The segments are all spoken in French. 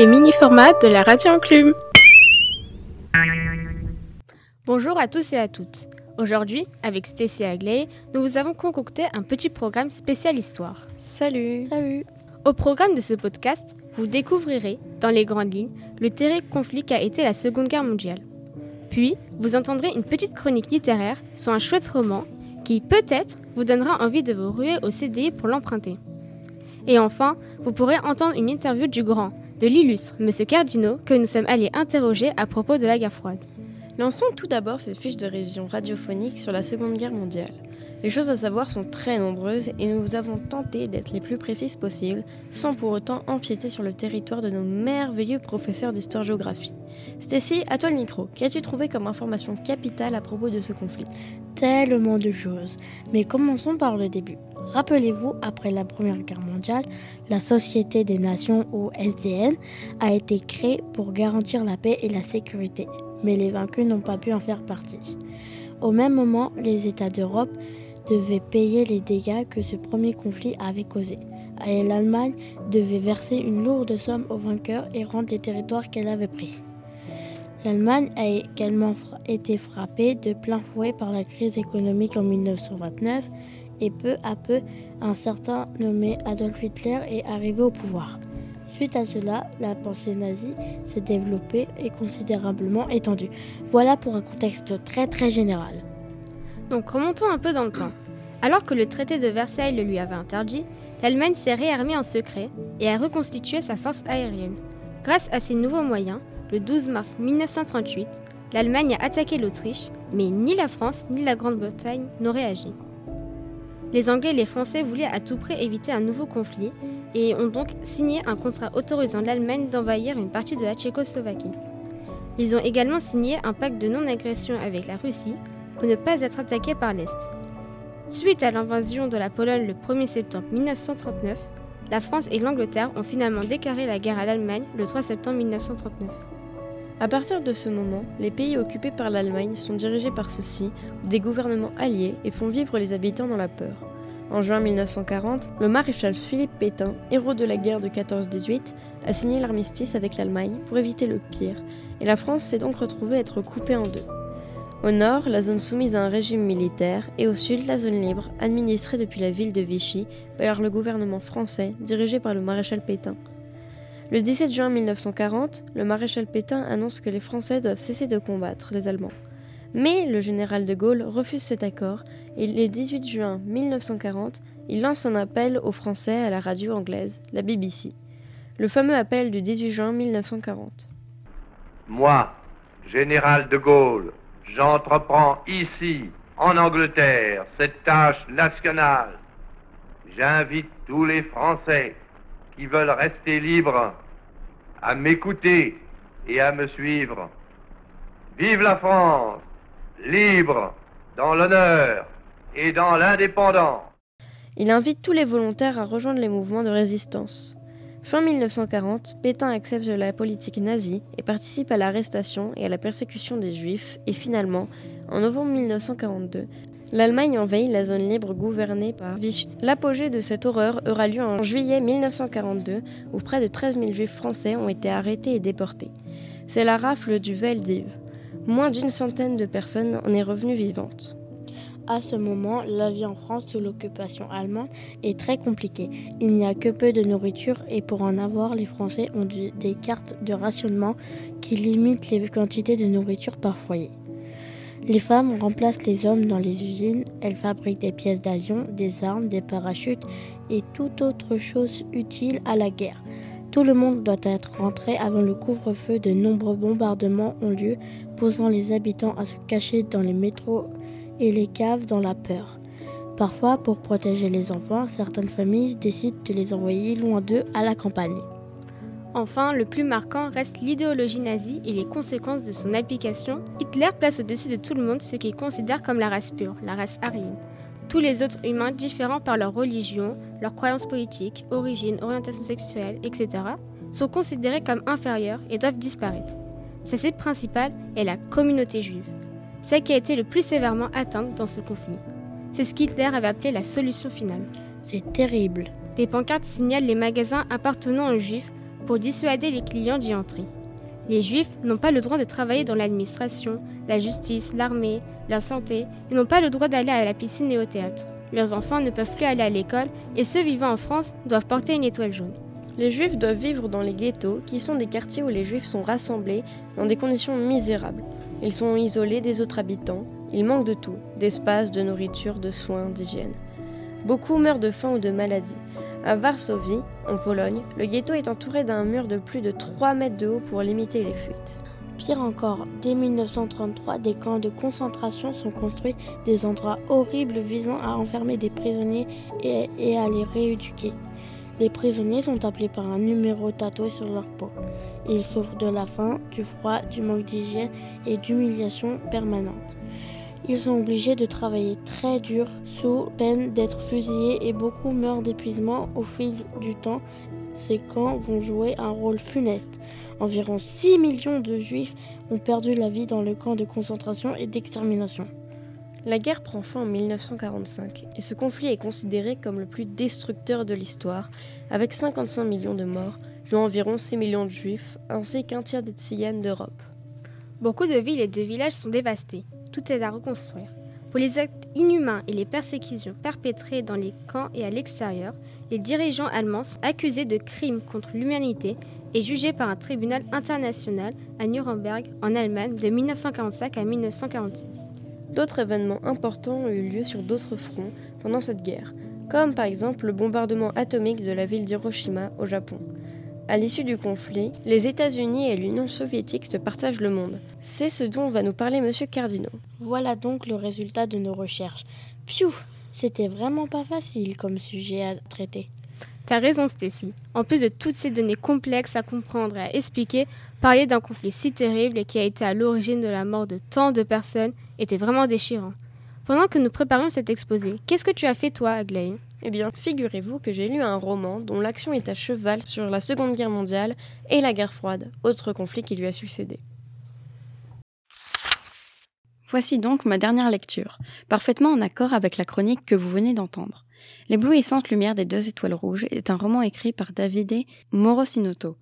les mini-formats de la radio enclume. Bonjour à tous et à toutes. Aujourd'hui, avec Stacy Agley, nous vous avons concocté un petit programme spécial histoire. Salut Salut Au programme de ce podcast, vous découvrirez, dans les grandes lignes, le terrible conflit qu'a été la Seconde Guerre mondiale. Puis, vous entendrez une petite chronique littéraire sur un chouette roman qui, peut-être, vous donnera envie de vous ruer au CDI pour l'emprunter. Et enfin, vous pourrez entendre une interview du grand, de l'illustre M. Cardino, que nous sommes allés interroger à propos de la guerre froide. Lançons tout d'abord cette fiche de révision radiophonique sur la Seconde Guerre mondiale. Les choses à savoir sont très nombreuses et nous avons tenté d'être les plus précises possibles sans pour autant empiéter sur le territoire de nos merveilleux professeurs d'histoire-géographie. Stacy, à toi le micro. Qu'as-tu trouvé comme information capitale à propos de ce conflit? Tellement de choses. Mais commençons par le début. Rappelez-vous, après la Première Guerre mondiale, la Société des Nations ou SDN a été créée pour garantir la paix et la sécurité. Mais les vaincus n'ont pas pu en faire partie. Au même moment, les États d'Europe devait payer les dégâts que ce premier conflit avait causés. Et l'Allemagne devait verser une lourde somme aux vainqueurs et rendre les territoires qu'elle avait pris. L'Allemagne a également été frappée de plein fouet par la crise économique en 1929 et peu à peu, un certain nommé Adolf Hitler est arrivé au pouvoir. Suite à cela, la pensée nazie s'est développée et considérablement étendue. Voilà pour un contexte très très général. Donc remontons un peu dans le temps. Alors que le traité de Versailles le lui avait interdit, l'Allemagne s'est réarmée en secret et a reconstitué sa force aérienne. Grâce à ces nouveaux moyens, le 12 mars 1938, l'Allemagne a attaqué l'Autriche, mais ni la France ni la Grande-Bretagne n'ont réagi. Les Anglais et les Français voulaient à tout prix éviter un nouveau conflit et ont donc signé un contrat autorisant l'Allemagne d'envahir une partie de la Tchécoslovaquie. Ils ont également signé un pacte de non-agression avec la Russie ne pas être attaqué par l'Est. Suite à l'invasion de la Pologne le 1er septembre 1939, la France et l'Angleterre ont finalement déclaré la guerre à l'Allemagne le 3 septembre 1939. À partir de ce moment, les pays occupés par l'Allemagne sont dirigés par ceux-ci, des gouvernements alliés, et font vivre les habitants dans la peur. En juin 1940, le maréchal Philippe Pétain, héros de la guerre de 14-18, a signé l'armistice avec l'Allemagne pour éviter le pire, et la France s'est donc retrouvée être coupée en deux. Au nord, la zone soumise à un régime militaire, et au sud, la zone libre, administrée depuis la ville de Vichy par le gouvernement français dirigé par le maréchal Pétain. Le 17 juin 1940, le maréchal Pétain annonce que les Français doivent cesser de combattre les Allemands. Mais le général de Gaulle refuse cet accord et le 18 juin 1940, il lance un appel aux Français à la radio anglaise, la BBC. Le fameux appel du 18 juin 1940. Moi, général de Gaulle, J'entreprends ici, en Angleterre, cette tâche nationale. J'invite tous les Français qui veulent rester libres à m'écouter et à me suivre. Vive la France, libre, dans l'honneur et dans l'indépendance. Il invite tous les volontaires à rejoindre les mouvements de résistance. Fin 1940, Pétain accepte la politique nazie et participe à l'arrestation et à la persécution des Juifs et finalement, en novembre 1942, l'Allemagne envahit la zone libre gouvernée par Vichy. L'apogée de cette horreur aura lieu en juillet 1942 où près de 13 000 Juifs français ont été arrêtés et déportés. C'est la rafle du Veldiv. Moins d'une centaine de personnes en est revenue vivante. À ce moment, la vie en France sous l'occupation allemande est très compliquée. Il n'y a que peu de nourriture et pour en avoir, les Français ont des cartes de rationnement qui limitent les quantités de nourriture par foyer. Les femmes remplacent les hommes dans les usines, elles fabriquent des pièces d'avion, des armes, des parachutes et toute autre chose utile à la guerre. Tout le monde doit être rentré avant le couvre-feu. De nombreux bombardements ont lieu, posant les habitants à se cacher dans les métros et les caves dans la peur. Parfois, pour protéger les enfants, certaines familles décident de les envoyer loin d'eux à la campagne. Enfin, le plus marquant reste l'idéologie nazie et les conséquences de son application. Hitler place au-dessus de tout le monde ce qu'il considère comme la race pure, la race aryenne. Tous les autres humains différents par leur religion, leurs croyances politiques, origine, orientation sexuelle, etc., sont considérés comme inférieurs et doivent disparaître. Sa cible principale est la communauté juive celle qui a été le plus sévèrement atteinte dans ce conflit. C'est ce qu'Hitler avait appelé la solution finale. C'est terrible. Des pancartes signalent les magasins appartenant aux juifs pour dissuader les clients d'y entrer. Les Juifs n'ont pas le droit de travailler dans l'administration, la justice, l'armée, la santé, et n'ont pas le droit d'aller à la piscine et au théâtre. Leurs enfants ne peuvent plus aller à l'école, et ceux vivant en France doivent porter une étoile jaune. Les Juifs doivent vivre dans les ghettos, qui sont des quartiers où les Juifs sont rassemblés dans des conditions misérables. Ils sont isolés des autres habitants, ils manquent de tout, d'espace, de nourriture, de soins, d'hygiène. Beaucoup meurent de faim ou de maladie. À Varsovie, en Pologne, le ghetto est entouré d'un mur de plus de 3 mètres de haut pour limiter les fuites. Pire encore, dès 1933, des camps de concentration sont construits, des endroits horribles visant à enfermer des prisonniers et, et à les rééduquer. Les prisonniers sont appelés par un numéro tatoué sur leur peau. Ils souffrent de la faim, du froid, du manque d'hygiène et d'humiliation permanente. Ils sont obligés de travailler très dur sous peine d'être fusillés et beaucoup meurent d'épuisement au fil du temps. Ces camps vont jouer un rôle funeste. Environ 6 millions de juifs ont perdu la vie dans le camp de concentration et d'extermination. La guerre prend fin en 1945 et ce conflit est considéré comme le plus destructeur de l'histoire, avec 55 millions de morts, dont environ 6 millions de juifs, ainsi qu'un tiers des Tziganes d'Europe. Beaucoup de villes et de villages sont dévastés. Tout est à reconstruire. Pour les actes inhumains et les persécutions perpétrées dans les camps et à l'extérieur, les dirigeants allemands sont accusés de crimes contre l'humanité et jugés par un tribunal international à Nuremberg, en Allemagne, de 1945 à 1946. D'autres événements importants ont eu lieu sur d'autres fronts pendant cette guerre, comme par exemple le bombardement atomique de la ville d'Hiroshima au Japon. À l'issue du conflit, les États-Unis et l'Union soviétique se partagent le monde. C'est ce dont va nous parler M. Cardino. Voilà donc le résultat de nos recherches. Piou C'était vraiment pas facile comme sujet à traiter. T'as raison, Stacy. En plus de toutes ces données complexes à comprendre et à expliquer, parler d'un conflit si terrible et qui a été à l'origine de la mort de tant de personnes était vraiment déchirant. Pendant que nous préparions cet exposé, qu'est-ce que tu as fait toi, Aglaé Eh bien, figurez-vous que j'ai lu un roman dont l'action est à cheval sur la Seconde Guerre mondiale et la guerre froide, autre conflit qui lui a succédé. Voici donc ma dernière lecture, parfaitement en accord avec la chronique que vous venez d'entendre. L'éblouissante lumière des deux étoiles rouges est un roman écrit par Davide Morosinoto.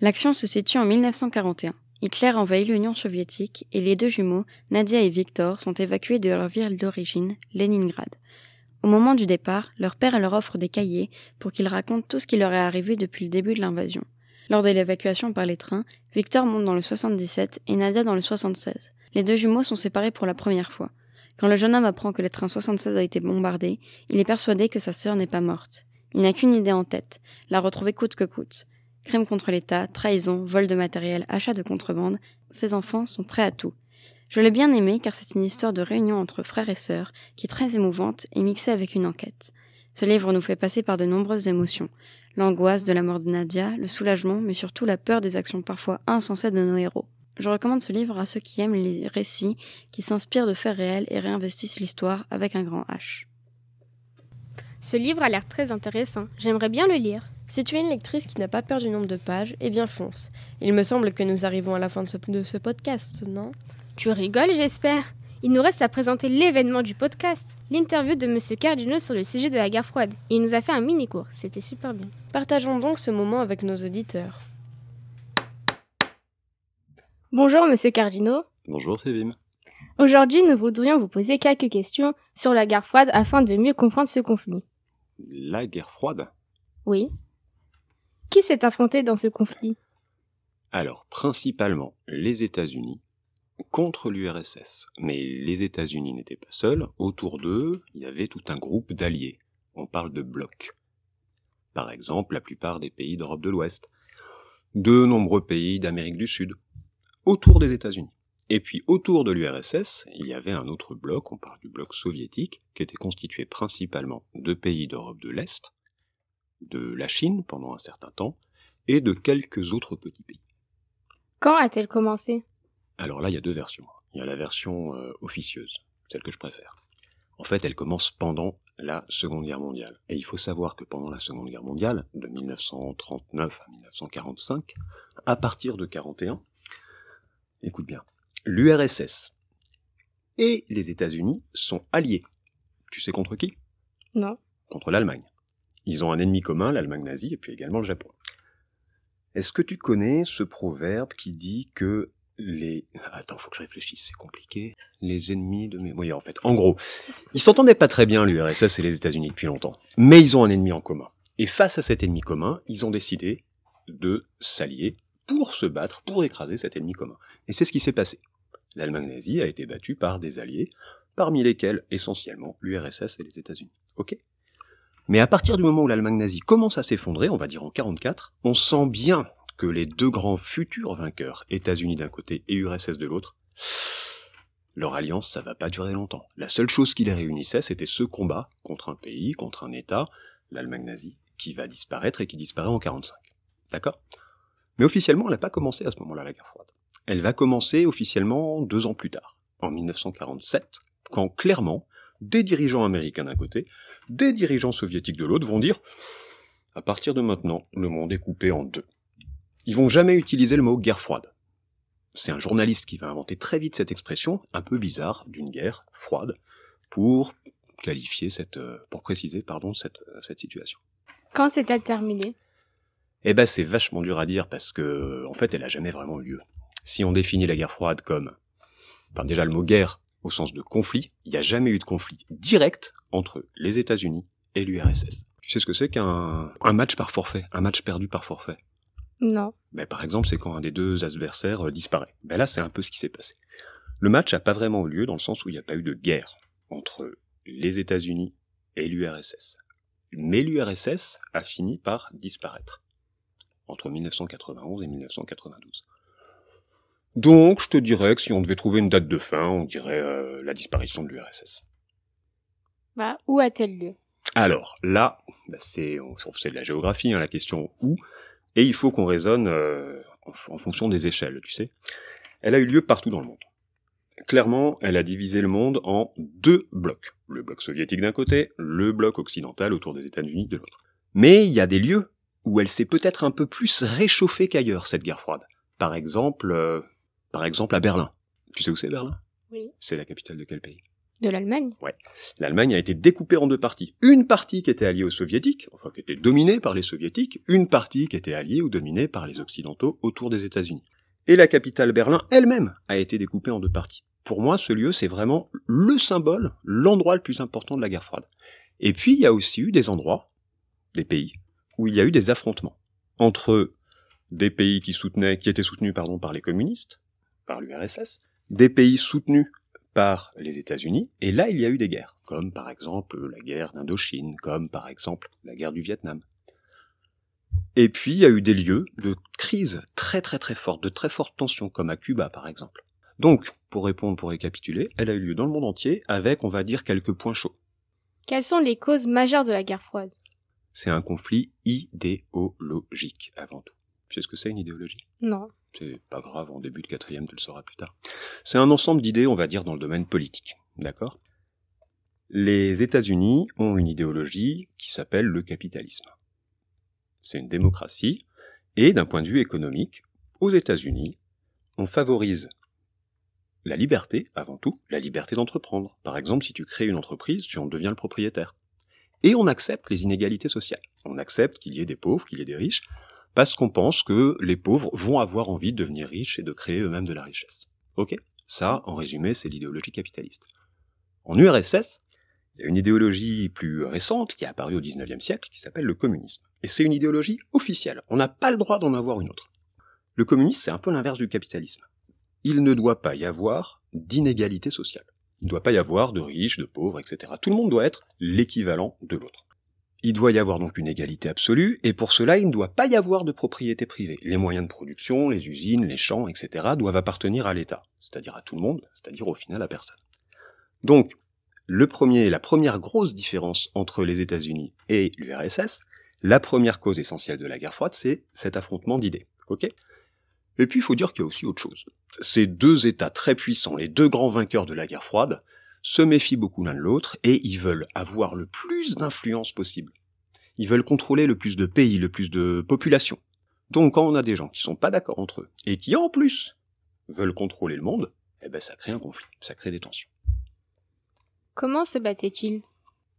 L'action se situe en 1941. Hitler envahit l'Union soviétique et les deux jumeaux, Nadia et Victor, sont évacués de leur ville d'origine, Leningrad. Au moment du départ, leur père leur offre des cahiers pour qu'ils racontent tout ce qui leur est arrivé depuis le début de l'invasion. Lors de l'évacuation par les trains, Victor monte dans le 77 et Nadia dans le 76. Les deux jumeaux sont séparés pour la première fois. Quand le jeune homme apprend que le train 76 a été bombardé, il est persuadé que sa sœur n'est pas morte. Il n'a qu'une idée en tête, la retrouver coûte que coûte. Crime contre l'État, trahison, vol de matériel, achat de contrebande, ses enfants sont prêts à tout. Je l'ai bien aimé car c'est une histoire de réunion entre frères et sœurs qui est très émouvante et mixée avec une enquête. Ce livre nous fait passer par de nombreuses émotions. L'angoisse de la mort de Nadia, le soulagement, mais surtout la peur des actions parfois insensées de nos héros. Je recommande ce livre à ceux qui aiment les récits, qui s'inspirent de faits réels et réinvestissent l'histoire avec un grand H. Ce livre a l'air très intéressant. J'aimerais bien le lire. Si tu es une lectrice qui n'a pas peur du nombre de pages, eh bien fonce. Il me semble que nous arrivons à la fin de ce, de ce podcast, non? Tu rigoles, j'espère. Il nous reste à présenter l'événement du podcast, l'interview de M. Cardino sur le sujet de la guerre froide. Il nous a fait un mini-cours, c'était super bien. Partageons donc ce moment avec nos auditeurs. Bonjour Monsieur Cardino. Bonjour Sévim. Aujourd'hui, nous voudrions vous poser quelques questions sur la guerre froide afin de mieux comprendre ce conflit. La guerre froide? Oui. Qui s'est affronté dans ce conflit? Alors, principalement les États-Unis contre l'URSS. Mais les États-Unis n'étaient pas seuls. Autour d'eux, il y avait tout un groupe d'alliés. On parle de blocs. Par exemple, la plupart des pays d'Europe de l'Ouest. De nombreux pays d'Amérique du Sud autour des États-Unis. Et puis autour de l'URSS, il y avait un autre bloc, on parle du bloc soviétique, qui était constitué principalement de pays d'Europe de l'Est, de la Chine pendant un certain temps, et de quelques autres petits pays. Quand a-t-elle commencé? Alors là, il y a deux versions. Il y a la version euh, officieuse, celle que je préfère. En fait, elle commence pendant la Seconde Guerre mondiale. Et il faut savoir que pendant la Seconde Guerre mondiale, de 1939 à 1945, à partir de 41, écoute bien, l'URSS et les États-Unis sont alliés. Tu sais contre qui? Non. Contre l'Allemagne. Ils ont un ennemi commun, l'Allemagne nazie, et puis également le Japon. Est-ce que tu connais ce proverbe qui dit que les... Attends, faut que je réfléchisse, c'est compliqué. Les ennemis de mes... Oui, en fait, en gros, ils s'entendaient pas très bien, l'URSS et les États-Unis, depuis longtemps. Mais ils ont un ennemi en commun. Et face à cet ennemi commun, ils ont décidé de s'allier pour se battre, pour écraser cet ennemi commun. Et c'est ce qui s'est passé. L'Allemagne nazie a été battue par des alliés, parmi lesquels essentiellement l'URSS et les États-Unis. Ok? Mais à partir du moment où l'Allemagne nazie commence à s'effondrer, on va dire en 44, on sent bien que les deux grands futurs vainqueurs, États-Unis d'un côté et URSS de l'autre, leur alliance, ça va pas durer longtemps. La seule chose qui les réunissait, c'était ce combat contre un pays, contre un État, l'Allemagne nazie, qui va disparaître et qui disparaît en 45. D'accord? Mais officiellement, elle n'a pas commencé à ce moment-là, la guerre froide. Elle va commencer officiellement deux ans plus tard, en 1947, quand clairement, des dirigeants américains d'un côté, des dirigeants soviétiques de l'autre vont dire à partir de maintenant, le monde est coupé en deux. Ils vont jamais utiliser le mot guerre froide. C'est un journaliste qui va inventer très vite cette expression, un peu bizarre, d'une guerre froide, pour qualifier cette, euh, pour préciser, pardon, cette, euh, cette situation. Quand s'est-elle terminée? Eh ben, c'est vachement dur à dire parce que, en fait, elle a jamais vraiment eu lieu. Si on définit la guerre froide comme, enfin, déjà le mot guerre au sens de conflit, il n'y a jamais eu de conflit direct entre les États-Unis et l'URSS. Tu sais ce que c'est qu'un un match par forfait, un match perdu par forfait? Non. ben, Par exemple, c'est quand un des deux adversaires euh, disparaît. Ben là, c'est un peu ce qui s'est passé. Le match n'a pas vraiment eu lieu dans le sens où il n'y a pas eu de guerre entre les États-Unis et l'URSS. Mais l'URSS a fini par disparaître entre 1991 et 1992. Donc, je te dirais que si on devait trouver une date de fin, on dirait euh, la disparition de l'URSS. Bah, où a-t-elle lieu? Alors, là, bah, c'est on- c'est de la géographie, hein, la question où, et il faut qu'on raisonne euh, en, en fonction des échelles, tu sais. Elle a eu lieu partout dans le monde. Clairement, elle a divisé le monde en deux blocs. Le bloc soviétique d'un côté, le bloc occidental autour des États-Unis de l'autre. Mais il y a des lieux où elle s'est peut-être un peu plus réchauffée qu'ailleurs, cette guerre froide. Par exemple, euh, par exemple à Berlin. Tu sais où c'est Berlin? Oui. C'est la capitale de quel pays? De l'Allemagne L'Allemagne a été découpée en deux parties. Une partie qui était alliée aux soviétiques, enfin qui était dominée par les soviétiques, une partie qui était alliée ou dominée par les occidentaux autour des États-Unis. Et la capitale Berlin elle-même a été découpée en deux parties. Pour moi, ce lieu, c'est vraiment le symbole, l'endroit le plus important de la guerre froide. Et puis, il y a aussi eu des endroits, des pays, où il y a eu des affrontements entre des pays qui soutenaient, qui étaient soutenus, par les communistes, par l'URSS, des pays soutenus par les États-Unis, et là il y a eu des guerres, comme par exemple la guerre d'Indochine, comme par exemple la guerre du Vietnam. Et puis il y a eu des lieux de crise très très très forte, de très fortes tensions, comme à Cuba par exemple. Donc, pour répondre, pour récapituler, elle a eu lieu dans le monde entier avec, on va dire, quelques points chauds. Quelles sont les causes majeures de la guerre froide? C'est un conflit idéologique avant tout. Tu sais ce que c'est une idéologie? Non. C'est pas grave, en début de quatrième, tu le sauras plus tard. C'est un ensemble d'idées, on va dire, dans le domaine politique. D'accord? Les États-Unis ont une idéologie qui s'appelle le capitalisme. C'est une démocratie, et d'un point de vue économique, aux États-Unis, on favorise la liberté, avant tout, la liberté d'entreprendre. Par exemple, si tu crées une entreprise, tu en deviens le propriétaire. Et on accepte les inégalités sociales. On accepte qu'il y ait des pauvres, qu'il y ait des riches, parce qu'on pense que les pauvres vont avoir envie de devenir riches et de créer eux-mêmes de la richesse. Ok? Ça, en résumé, c'est l'idéologie capitaliste. En URSS, il y a une idéologie plus récente qui est apparue au XIXe siècle qui s'appelle le communisme. Et c'est une idéologie officielle. On n'a pas le droit d'en avoir une autre. Le communisme, c'est un peu l'inverse du capitalisme. Il ne doit pas y avoir d'inégalité sociale. Il ne doit pas y avoir de riches, de pauvres, etc. Tout le monde doit être l'équivalent de l'autre. Il doit y avoir donc une égalité absolue, et pour cela, il ne doit pas y avoir de propriété privée. Les moyens de production, les usines, les champs, etc. doivent appartenir à l'État, c'est-à-dire à tout le monde, c'est-à-dire au final à personne. Donc, le premier, la première grosse différence entre les États-Unis et l'URSS, la première cause essentielle de la guerre froide, c'est cet affrontement d'idées. Et puis, il faut dire qu'il y a aussi autre chose. Ces deux États très puissants, les deux grands vainqueurs de la guerre froide, se méfient beaucoup l'un de l'autre et ils veulent avoir le plus d'influence possible. Ils veulent contrôler le plus de pays, le plus de population. Donc quand on a des gens qui sont pas d'accord entre eux et qui en plus veulent contrôler le monde, eh ben ça crée un conflit, ça crée des tensions. Comment se battait-il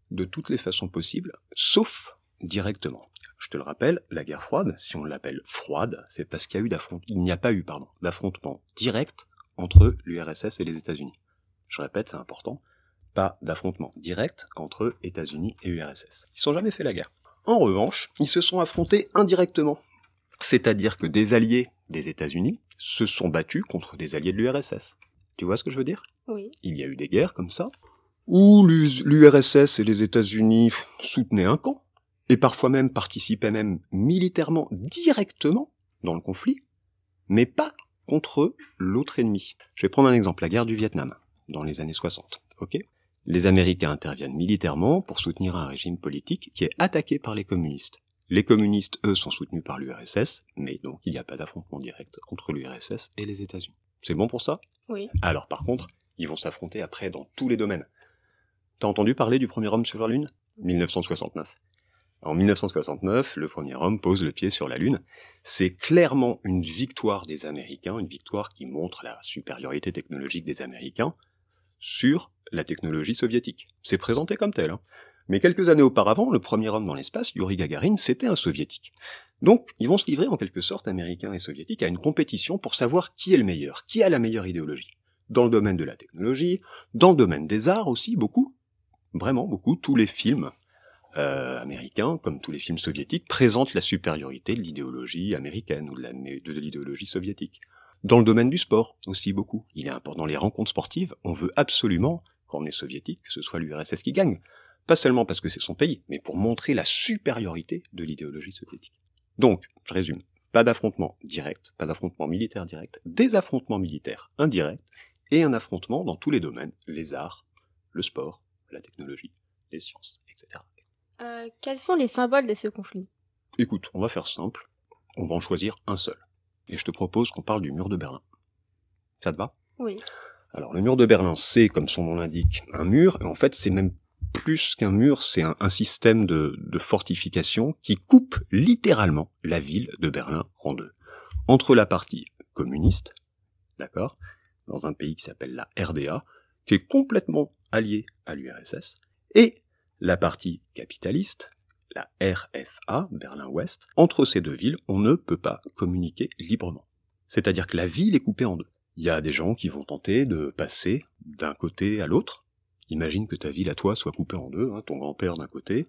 De toutes les façons possibles, sauf directement. Je te le rappelle, la guerre froide, si on l'appelle froide, c'est parce qu'il y a eu il n'y a pas eu, pardon, d'affrontement direct entre l'URSS et les États-Unis. Je répète, c'est important, pas d'affrontement direct entre États-Unis et URSS. Ils sont jamais fait la guerre. En revanche, ils se sont affrontés indirectement. C'est-à-dire que des alliés des États-Unis se sont battus contre des alliés de l'URSS. Tu vois ce que je veux dire? Oui. Il y a eu des guerres comme ça, où l'URSS et les États-Unis soutenaient un camp, et parfois même participaient même militairement directement dans le conflit, mais pas contre l'autre ennemi. Je vais prendre un exemple, la guerre du Vietnam, dans les années 60. Ok? Les Américains interviennent militairement pour soutenir un régime politique qui est attaqué par les communistes. Les communistes, eux, sont soutenus par l'URSS, mais donc il n'y a pas d'affrontement direct entre l'URSS et les États-Unis. C'est bon pour ça? Oui. Alors par contre, ils vont s'affronter après dans tous les domaines. T'as entendu parler du premier homme sur la Lune? 1969. En 1969, le premier homme pose le pied sur la Lune. C'est clairement une victoire des Américains, une victoire qui montre la supériorité technologique des Américains sur la technologie soviétique. C'est présenté comme tel. Hein. Mais quelques années auparavant, le premier homme dans l'espace, Yuri Gagarin, c'était un soviétique. Donc, ils vont se livrer en quelque sorte, américains et soviétiques, à une compétition pour savoir qui est le meilleur, qui a la meilleure idéologie. Dans le domaine de la technologie, dans le domaine des arts aussi, beaucoup. Vraiment beaucoup. Tous les films euh, américains, comme tous les films soviétiques, présentent la supériorité de l'idéologie américaine ou de l'idéologie soviétique. Dans le domaine du sport aussi beaucoup. Il est important. Dans les rencontres sportives, on veut absolument, quand on est soviétique, que ce soit l'URSS qui gagne. Pas seulement parce que c'est son pays, mais pour montrer la supériorité de l'idéologie soviétique. Donc, je résume, pas d'affrontement direct, pas d'affrontement militaire direct, des affrontements militaires indirects, et un affrontement dans tous les domaines, les arts, le sport, la technologie, les sciences, etc. Euh, quels sont les symboles de ce conflit? Écoute, on va faire simple, on va en choisir un seul. Et je te propose qu'on parle du mur de Berlin. Ça te va? Oui. Alors le mur de Berlin, c'est, comme son nom l'indique, un mur, et en fait c'est même plus qu'un mur, c'est un, système de, fortification qui coupe littéralement la ville de Berlin en deux. Entre la partie communiste, d'accord, dans un pays qui s'appelle la RDA, qui est complètement allié à l'URSS, et la partie capitaliste, la RFA, Berlin-Ouest, entre ces deux villes, on ne peut pas communiquer librement. C'est-à-dire que la ville est coupée en deux. Il y a des gens qui vont tenter de passer d'un côté à l'autre, Imagine que ta ville à toi soit coupée en deux, hein, ton grand-père d'un côté,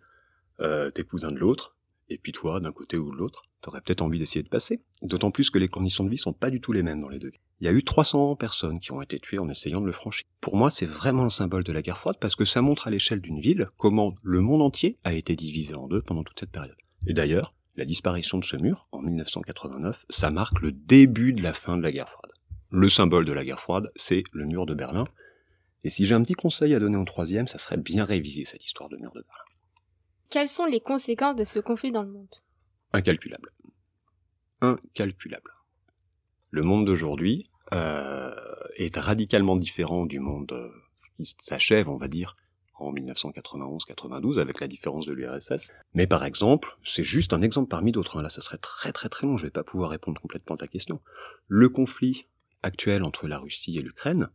euh, tes cousins de l'autre, et puis toi d'un côté ou de l'autre. T'aurais peut-être envie d'essayer de passer. D'autant plus que les conditions de vie sont pas du tout les mêmes dans les deux. Il y a eu 300 personnes qui ont été tuées en essayant de le franchir. Pour moi, c'est vraiment le symbole de la guerre froide parce que ça montre à l'échelle d'une ville comment le monde entier a été divisé en deux pendant toute cette période. Et d'ailleurs, la disparition de ce mur, en 1989, ça marque le début de la fin de la guerre froide. Le symbole de la guerre froide, c'est le mur de Berlin, et si j'ai un petit conseil à donner en troisième, ça serait bien réviser cette histoire de mur de Berlin. Quelles sont les conséquences de ce conflit dans le monde? Incalculable. Incalculable. Le monde d'aujourd'hui euh, est radicalement différent du monde euh, qui s'achève, on va dire, en 1991-92 avec la différence de l'URSS. Mais par exemple, c'est juste un exemple parmi d'autres. Hein. Là, ça serait très très très long. Je vais pas pouvoir répondre complètement à ta question. Le conflit actuel entre la Russie et l'Ukraine,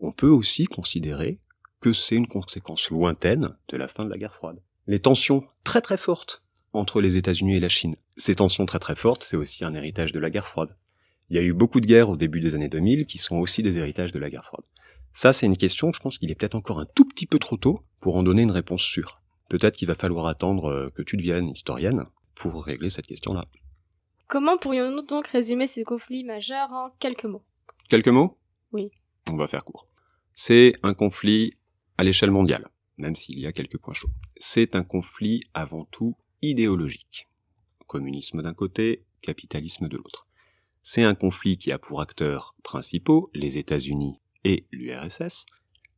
on peut aussi considérer que c'est une conséquence lointaine de la fin de la guerre froide. Les tensions très très fortes entre les États-Unis et la Chine, ces tensions très très fortes, c'est aussi un héritage de la guerre froide. Il y a eu beaucoup de guerres au début des années 2000 qui sont aussi des héritages de la guerre froide. Ça, c'est une question, je pense qu'il est peut-être encore un tout petit peu trop tôt pour en donner une réponse sûre. Peut-être qu'il va falloir attendre euh, que tu deviennes historienne pour régler cette question-là. Comment pourrions-nous donc résumer ce conflit majeur en quelques mots? Quelques mots? Oui. On va faire court. C'est un conflit à l'échelle mondiale, même s'il y a quelques points chauds. C'est un conflit avant tout idéologique. Communisme d'un côté, capitalisme de l'autre. C'est un conflit qui a pour acteurs principaux les États-Unis et l'URSS,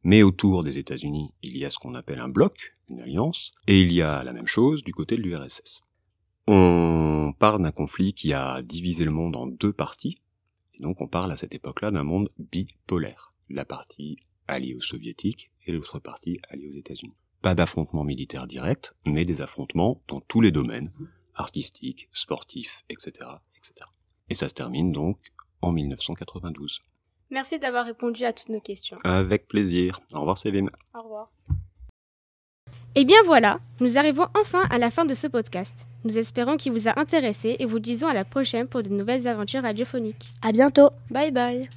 mais autour des États-Unis, il y a ce qu'on appelle un bloc, une alliance, et il y a la même chose du côté de l'URSS. On parle d'un conflit qui a divisé le monde en deux parties, et donc on parle à cette époque-là d'un monde bipolaire. La partie alliée aux soviétiques et l'autre partie alliée aux États-Unis. Pas d'affrontements militaires directs, mais des affrontements dans tous les domaines, artistiques, sportifs, etc., etc. Et ça se termine donc en 1992. Merci d'avoir répondu à toutes nos questions. Avec plaisir. Au revoir Sévim. Au revoir. Et bien voilà, nous arrivons enfin à la fin de ce podcast. Nous espérons qu'il vous a intéressé et vous disons à la prochaine pour de nouvelles aventures radiophoniques. À bientôt. Bye bye